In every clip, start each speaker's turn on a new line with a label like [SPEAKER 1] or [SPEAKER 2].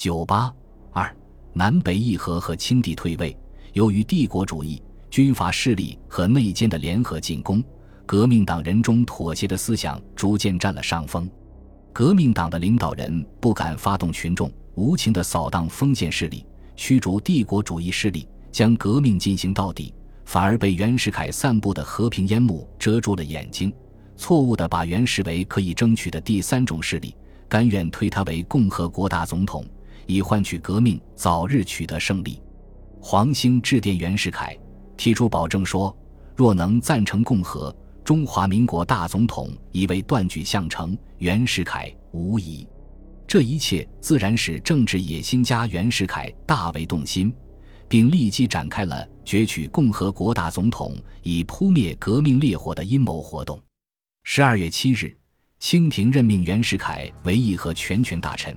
[SPEAKER 1] 九八二，南北议和和清帝退位，由于帝国主义、军阀势力和内奸的联合进攻，革命党人中妥协的思想逐渐占了上风。革命党的领导人不敢发动群众，无情地扫荡封建势力，驱逐帝国主义势力，将革命进行到底，反而被袁世凯散布的和平烟幕遮住了眼睛，错误地把袁视为可以争取的第三种势力，甘愿推他为共和国大总统。以换取革命早日取得胜利，黄兴致电袁世凯，提出保证说：若能赞成共和，中华民国大总统已为断举相成。袁世凯无疑。这一切自然使政治野心家袁世凯大为动心，并立即展开了攫取共和国大总统以扑灭革命烈火的阴谋活动。十二月七日，清廷任命袁世凯为议和全权大臣。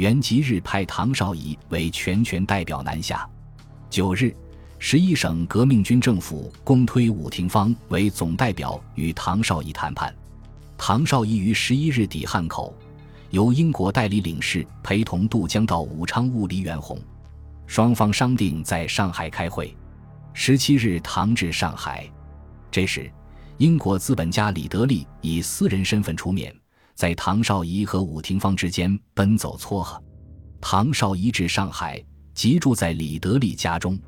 [SPEAKER 1] 原吉日派唐绍仪为全权代表南下。九日，十一省革命军政府公推伍廷芳为总代表与唐绍仪谈判。唐绍仪于十一日抵汉口，由英国代理领事陪同渡江到武昌务离袁弘，双方商定在上海开会。十七日，唐至上海，这时，英国资本家李德利以私人身份出面。在唐绍仪和伍廷芳之间奔走撮合，唐绍仪至上海，即住在李德利家中。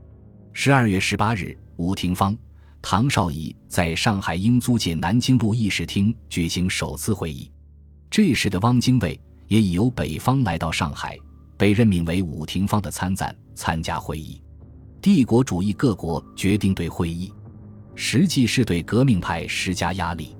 [SPEAKER 1] 十二月十八日，伍廷芳、唐绍仪在上海英租界南京路议事厅举行首次会议。这时的汪精卫也已由北方来到上海，被任命为伍廷芳的参赞，参加会议。帝国主义各国决定对会议，实际是对革命派施加压力。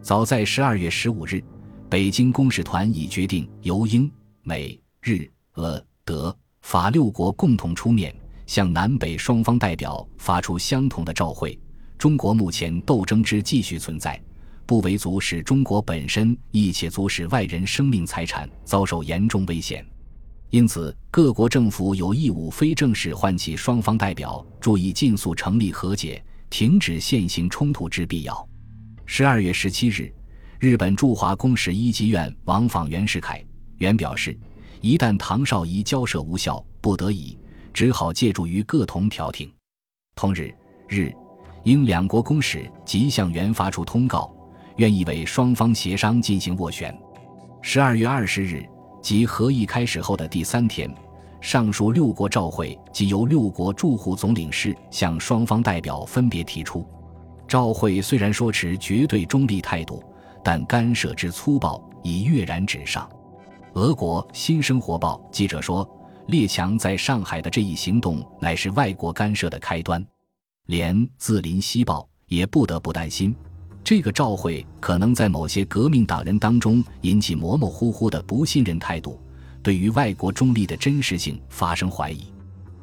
[SPEAKER 1] 早在十二月十五日。北京公使团已决定由英、美、日、俄、德、法六国共同出面，向南北双方代表发出相同的照会：中国目前斗争之继续存在，不为足使中国本身，亦且足使外人生命财产遭受严重危险。因此，各国政府有义务非正式唤起双方代表，注意尽速成立和解，停止现行冲突之必要。十二月十七日。日本驻华公使一级院往访袁世凯，原表示，一旦唐绍仪交涉无效，不得已只好借助于各同调停。同日，日、英两国公使即向袁发出通告，愿意为双方协商进行斡旋。十二月二十日，即合议开始后的第三天，上述六国召会即由六国驻沪总领事向双方代表分别提出。召会虽然说持绝对中立态度。但干涉之粗暴已跃然纸上。俄国《新生活报》记者说：“列强在上海的这一行动乃是外国干涉的开端。”连《字林西报》也不得不担心，这个召会可能在某些革命党人当中引起模模糊糊的不信任态度，对于外国中立的真实性发生怀疑。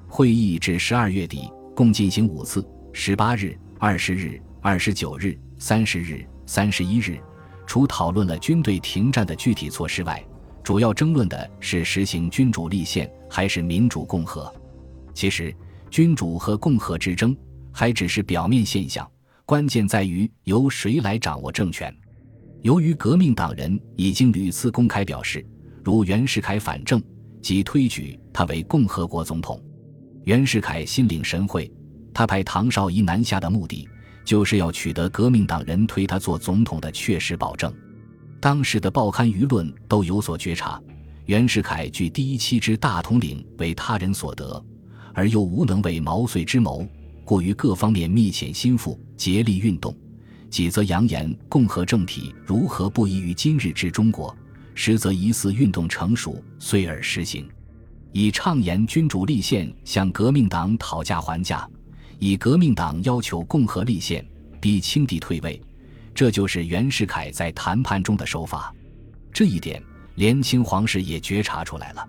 [SPEAKER 1] 会议至十二月底共进行五次：十八日、二十日、二十九日、三十日、三十一日。除讨论了军队停战的具体措施外，主要争论的是实行君主立宪还是民主共和。其实，君主和共和之争还只是表面现象，关键在于由谁来掌握政权。由于革命党人已经屡次公开表示，如袁世凯反正，即推举他为共和国总统。袁世凯心领神会，他派唐绍仪南下的目的。就是要取得革命党人推他做总统的确实保证。当时的报刊舆论都有所觉察，袁世凯据第一期之大统领为他人所得，而又无能为毛遂之谋，过于各方面密遣心腹，竭力运动；几则扬言共和政体如何不宜于今日之中国，实则疑似运动成熟，遂而实行，以畅言君主立宪向革命党讨价还价。以革命党要求共和立宪，逼清帝退位，这就是袁世凯在谈判中的手法。这一点，连清皇室也觉察出来了。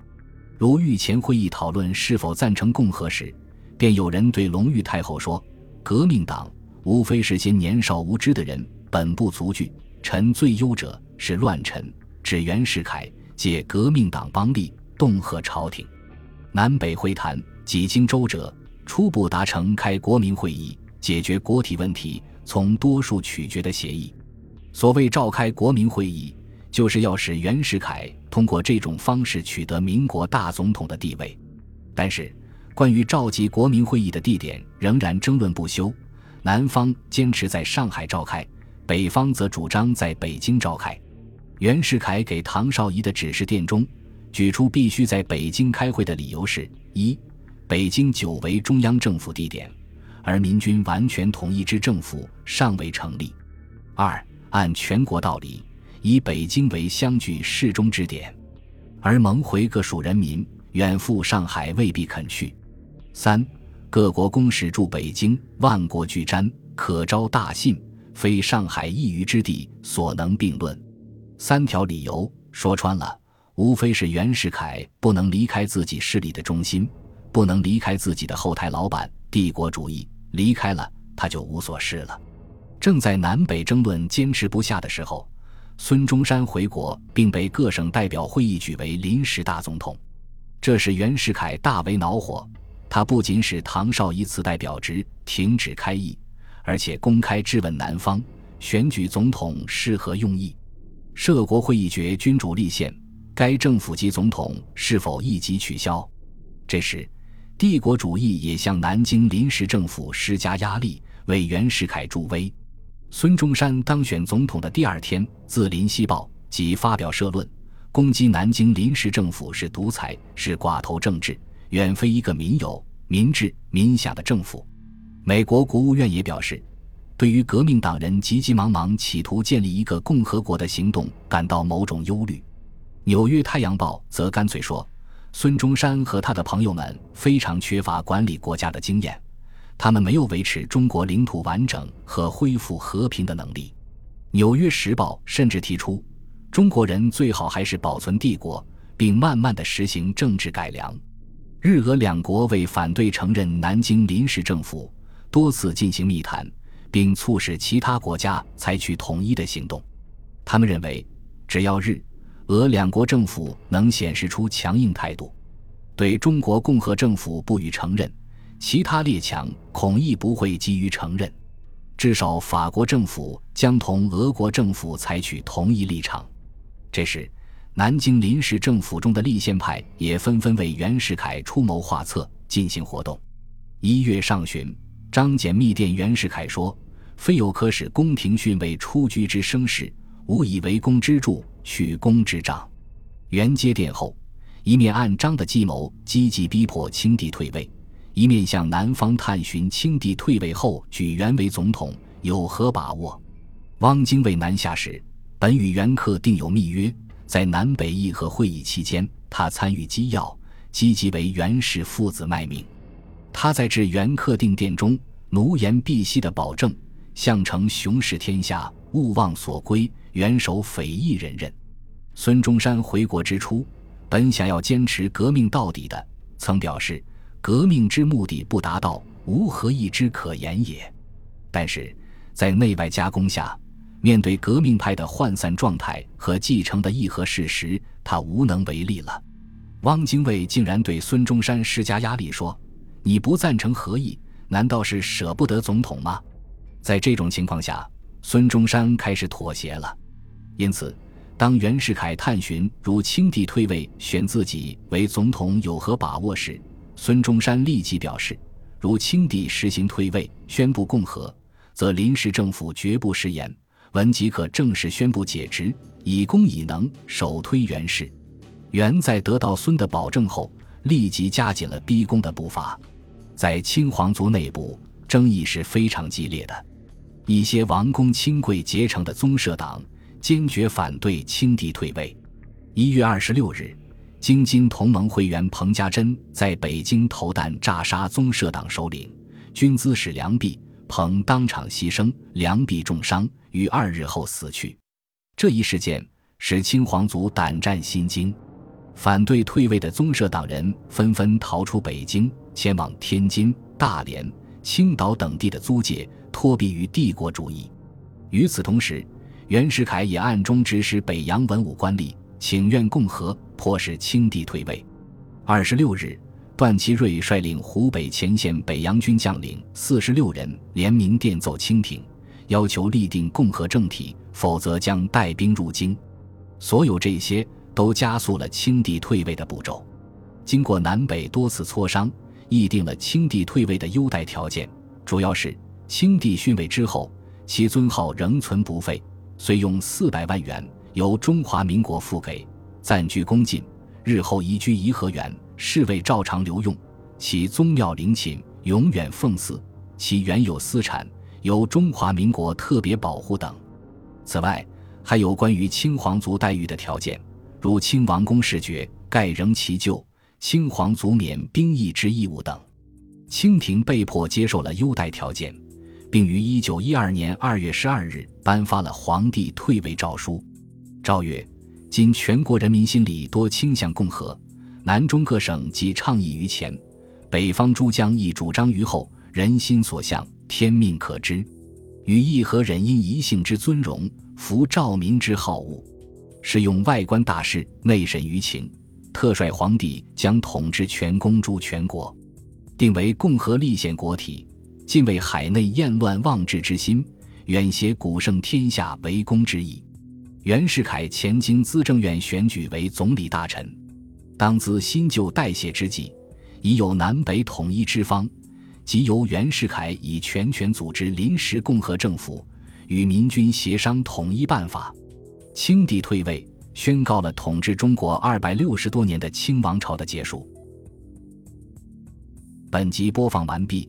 [SPEAKER 1] 如御前会议讨论是否赞成共和时，便有人对隆裕太后说：“革命党无非是些年少无知的人，本不足惧。臣最忧者是乱臣。”指袁世凯借革命党帮力，恫吓朝廷。南北会谈几经周折。初步达成开国民会议解决国体问题从多数取决的协议。所谓召开国民会议，就是要使袁世凯通过这种方式取得民国大总统的地位。但是，关于召集国民会议的地点仍然争论不休，南方坚持在上海召开，北方则主张在北京召开。袁世凯给唐绍仪的指示电中举出必须在北京开会的理由是：一、北京久为中央政府地点，而民军完全统一之政府尚未成立；二、按全国道理，以北京为相距适中之点，而蒙回各属人民远赴上海未必肯去；三、各国公使驻北京，万国俱瞻，可招大信，非上海一隅之地所能并论。三条理由说穿了，无非是袁世凯不能离开自己势力的中心，不能离开自己的后台老板帝国主义，离开了他就无所事了。正在南北争论坚持不下的时候，孙中山回国，并被各省代表会议举为临时大总统，这使袁世凯大为恼火。他不仅使唐绍仪辞代表职，停止开议，而且公开质问南方选举总统是何用意。涉国会议决君主立宪，该政府及总统是否一即取消？这时，帝国主义也向南京临时政府施加压力，为袁世凯助威。孙中山当选总统的第二天，自《临西报》即发表社论，攻击南京临时政府是独裁，是寡头政治，远非一个民有、民治、民享的政府。美国国务院也表示。对于革命党人急急忙忙企图建立一个共和国的行动感到某种忧虑，《纽约太阳报》则干脆说，孙中山和他的朋友们非常缺乏管理国家的经验，他们没有维持中国领土完整和恢复和平的能力。《纽约时报》甚至提出，中国人最好还是保存帝国，并慢慢的实行政治改良。日俄两国为反对承认南京临时政府，多次进行密谈。并促使其他国家采取统一的行动。他们认为，只要日、俄两国政府能显示出强硬态度，对中国共和政府不予承认，其他列强恐亦不会急于承认。至少法国政府将同俄国政府采取同一立场。这时，南京临时政府中的立宪派也纷纷为袁世凯出谋划策，进行活动。一月上旬，张俭密电袁世凯说。非有可使宫廷训位出居之生事，无以为公之助，取公之杖。袁接电后，一面按张的计谋积极逼迫清帝退位，一面向南方探寻清帝退位后举袁为总统有何把握。汪精卫南下时，本与袁克定有密约，在南北议和会议期间，他参与机要，积极为袁氏父子卖命。他在致袁克定电中奴颜婢膝的保证。项城雄视天下，勿忘所归。元首匪亦人任。孙中山回国之初，本想要坚持革命到底的，曾表示：“革命之目的不达到，无何义之可言也。”但是，在内外夹攻下，面对革命派的涣散状态和继承的议和事实，他无能为力了。汪精卫竟然对孙中山施加压力，说：“你不赞成和议，难道是舍不得总统吗？”在这种情况下，孙中山开始妥协了。因此，当袁世凯探寻如清帝退位选自己为总统有何把握时，孙中山立即表示：如清帝实行退位，宣布共和，则临时政府绝不食言，文即可正式宣布解职，以功以能，首推袁氏。袁在得到孙的保证后，立即加紧了逼宫的步伐。在清皇族内部，争议是非常激烈的。一些王公亲贵结成的宗社党坚决反对清帝退位。一月二十六日，京津同盟会员彭家珍在北京投弹炸杀宗社党首领军资使梁弼，彭当场牺牲，梁弼重伤，于二日后死去。这一事件使清皇族胆战心惊，反对退位的宗社党人纷纷逃出北京，前往天津、大连、青岛等地的租界。托庇于帝国主义。与此同时，袁世凯也暗中指使北洋文武官吏请愿共和，迫使清帝退位。二十六日，段祺瑞率领湖北前线北洋军将领四十六人联名电奏清廷，要求立定共和政体，否则将带兵入京。所有这些都加速了清帝退位的步骤。经过南北多次磋商，议定了清帝退位的优待条件，主要是清帝逊位之后，其尊号仍存不废，遂用四百万元由中华民国付给，暂居宫禁，日后移居颐和园，侍卫照常留用，其宗庙陵寝永远奉祀，其原有私产由中华民国特别保护等。此外，还有关于清皇族待遇的条件，如清王公事爵盖仍其旧，清皇族免兵役之义务等。清廷被迫接受了优待条件，并于一九一二年二月十二日颁发了皇帝退位诏书。诏曰：“今全国人民心理多倾向共和，南中各省即倡议于前，北方诸将亦主张于后，人心所向，天命可知。与议和忍因一性之尊荣。”服赵民之好恶，是用外观大事，内审舆情，特率皇帝将统治权公诸全国，定为共和立宪国体，尽为海内厌乱妄治之心，远挟古圣天下为公之意。袁世凯前经资政院选举为总理大臣，当兹新旧代谢之际，已有南北统一之方，即由袁世凯以全权组织临时共和政府。与民军协商统一办法，清帝退位，宣告了统治中国二百六十多年的清王朝的结束。本集播放完毕，